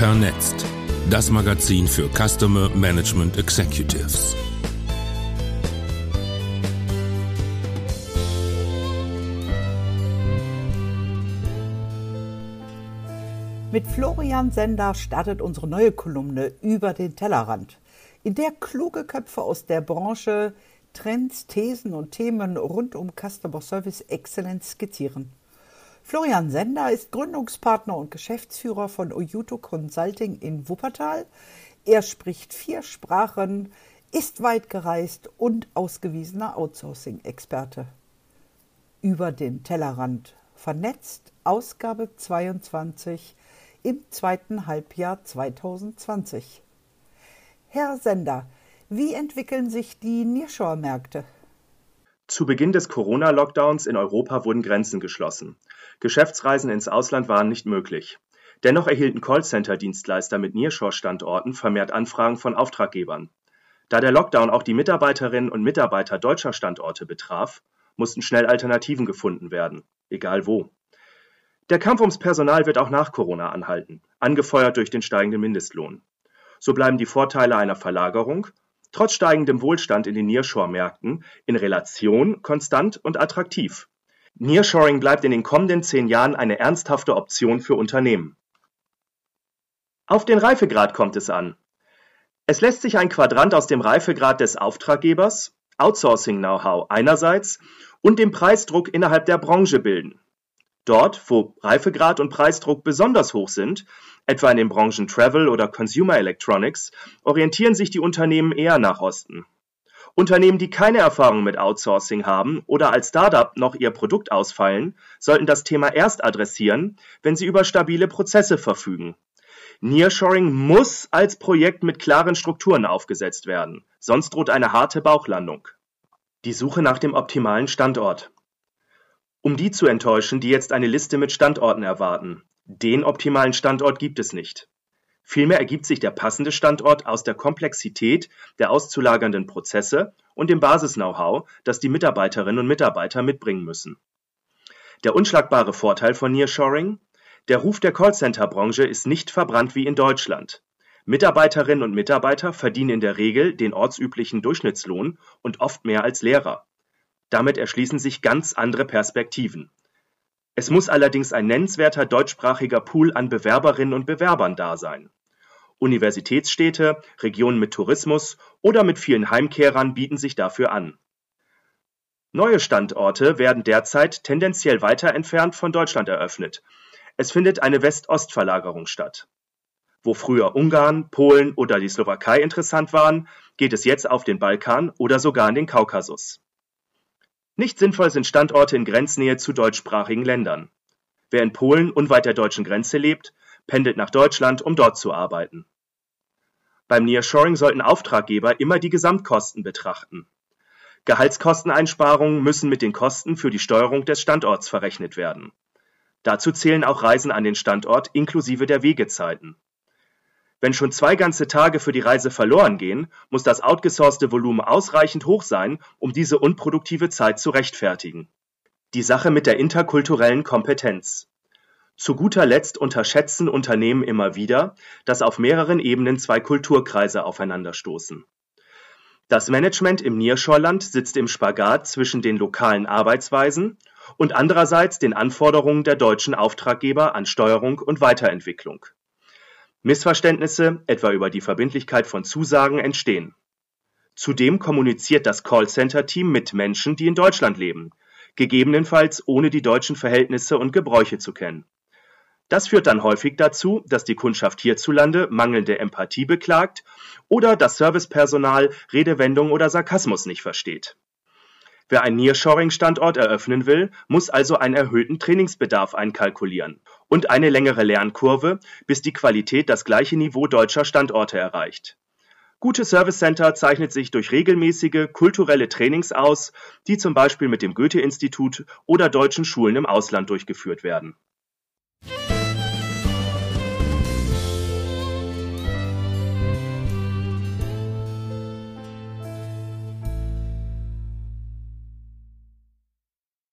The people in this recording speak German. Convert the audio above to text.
Vernetzt. Das Magazin für Customer Management Executives. Mit Florian Sender startet unsere neue Kolumne über den Tellerrand, in der kluge Köpfe aus der Branche Trends, Thesen und Themen rund um Customer Service Excellence skizzieren. Florian Sender ist Gründungspartner und Geschäftsführer von Oyuto Consulting in Wuppertal. Er spricht vier Sprachen, ist weit gereist und ausgewiesener Outsourcing-Experte. Über den Tellerrand vernetzt, Ausgabe 22 im zweiten Halbjahr 2020. Herr Sender, wie entwickeln sich die Nearshore-Märkte? Zu Beginn des Corona-Lockdowns in Europa wurden Grenzen geschlossen. Geschäftsreisen ins Ausland waren nicht möglich. Dennoch erhielten Callcenter-Dienstleister mit Nearshore-Standorten vermehrt Anfragen von Auftraggebern. Da der Lockdown auch die Mitarbeiterinnen und Mitarbeiter deutscher Standorte betraf, mussten schnell Alternativen gefunden werden, egal wo. Der Kampf ums Personal wird auch nach Corona anhalten, angefeuert durch den steigenden Mindestlohn. So bleiben die Vorteile einer Verlagerung trotz steigendem Wohlstand in den Nearshore-Märkten in Relation konstant und attraktiv. Nearshoring bleibt in den kommenden zehn Jahren eine ernsthafte Option für Unternehmen. Auf den Reifegrad kommt es an. Es lässt sich ein Quadrant aus dem Reifegrad des Auftraggebers, Outsourcing-Know-how einerseits und dem Preisdruck innerhalb der Branche bilden. Dort, wo Reifegrad und Preisdruck besonders hoch sind, etwa in den Branchen Travel oder Consumer Electronics, orientieren sich die Unternehmen eher nach Osten. Unternehmen, die keine Erfahrung mit Outsourcing haben oder als Startup noch ihr Produkt ausfallen, sollten das Thema erst adressieren, wenn sie über stabile Prozesse verfügen. Nearshoring muss als Projekt mit klaren Strukturen aufgesetzt werden, sonst droht eine harte Bauchlandung. Die Suche nach dem optimalen Standort. Um die zu enttäuschen, die jetzt eine Liste mit Standorten erwarten. Den optimalen Standort gibt es nicht. Vielmehr ergibt sich der passende Standort aus der Komplexität der auszulagernden Prozesse und dem Basis-Know-how, das die Mitarbeiterinnen und Mitarbeiter mitbringen müssen. Der unschlagbare Vorteil von Nearshoring? Der Ruf der Callcenter-Branche ist nicht verbrannt wie in Deutschland. Mitarbeiterinnen und Mitarbeiter verdienen in der Regel den ortsüblichen Durchschnittslohn und oft mehr als Lehrer. Damit erschließen sich ganz andere Perspektiven. Es muss allerdings ein nennenswerter deutschsprachiger Pool an Bewerberinnen und Bewerbern da sein. Universitätsstädte, Regionen mit Tourismus oder mit vielen Heimkehrern bieten sich dafür an. Neue Standorte werden derzeit tendenziell weiter entfernt von Deutschland eröffnet. Es findet eine West-Ost-Verlagerung statt. Wo früher Ungarn, Polen oder die Slowakei interessant waren, geht es jetzt auf den Balkan oder sogar in den Kaukasus. Nicht sinnvoll sind Standorte in Grenznähe zu deutschsprachigen Ländern. Wer in Polen unweit der deutschen Grenze lebt, pendelt nach Deutschland, um dort zu arbeiten. Beim Nearshoring sollten Auftraggeber immer die Gesamtkosten betrachten. Gehaltskosteneinsparungen müssen mit den Kosten für die Steuerung des Standorts verrechnet werden. Dazu zählen auch Reisen an den Standort inklusive der Wegezeiten. Wenn schon zwei ganze Tage für die Reise verloren gehen, muss das outgesourcete Volumen ausreichend hoch sein, um diese unproduktive Zeit zu rechtfertigen. Die Sache mit der interkulturellen Kompetenz. Zu guter Letzt unterschätzen Unternehmen immer wieder, dass auf mehreren Ebenen zwei Kulturkreise aufeinanderstoßen. Das Management im Nearshore-Land sitzt im Spagat zwischen den lokalen Arbeitsweisen und andererseits den Anforderungen der deutschen Auftraggeber an Steuerung und Weiterentwicklung. Missverständnisse, etwa über die Verbindlichkeit von Zusagen, entstehen. Zudem kommuniziert das Callcenter-Team mit Menschen, die in Deutschland leben, gegebenenfalls ohne die deutschen Verhältnisse und Gebräuche zu kennen. Das führt dann häufig dazu, dass die Kundschaft hierzulande mangelnde Empathie beklagt oder das Servicepersonal Redewendung oder Sarkasmus nicht versteht. Wer einen Nearshoring-Standort eröffnen will, muss also einen erhöhten Trainingsbedarf einkalkulieren und eine längere Lernkurve, bis die Qualität das gleiche Niveau deutscher Standorte erreicht. Gute Service Center zeichnet sich durch regelmäßige kulturelle Trainings aus, die zum Beispiel mit dem Goethe-Institut oder deutschen Schulen im Ausland durchgeführt werden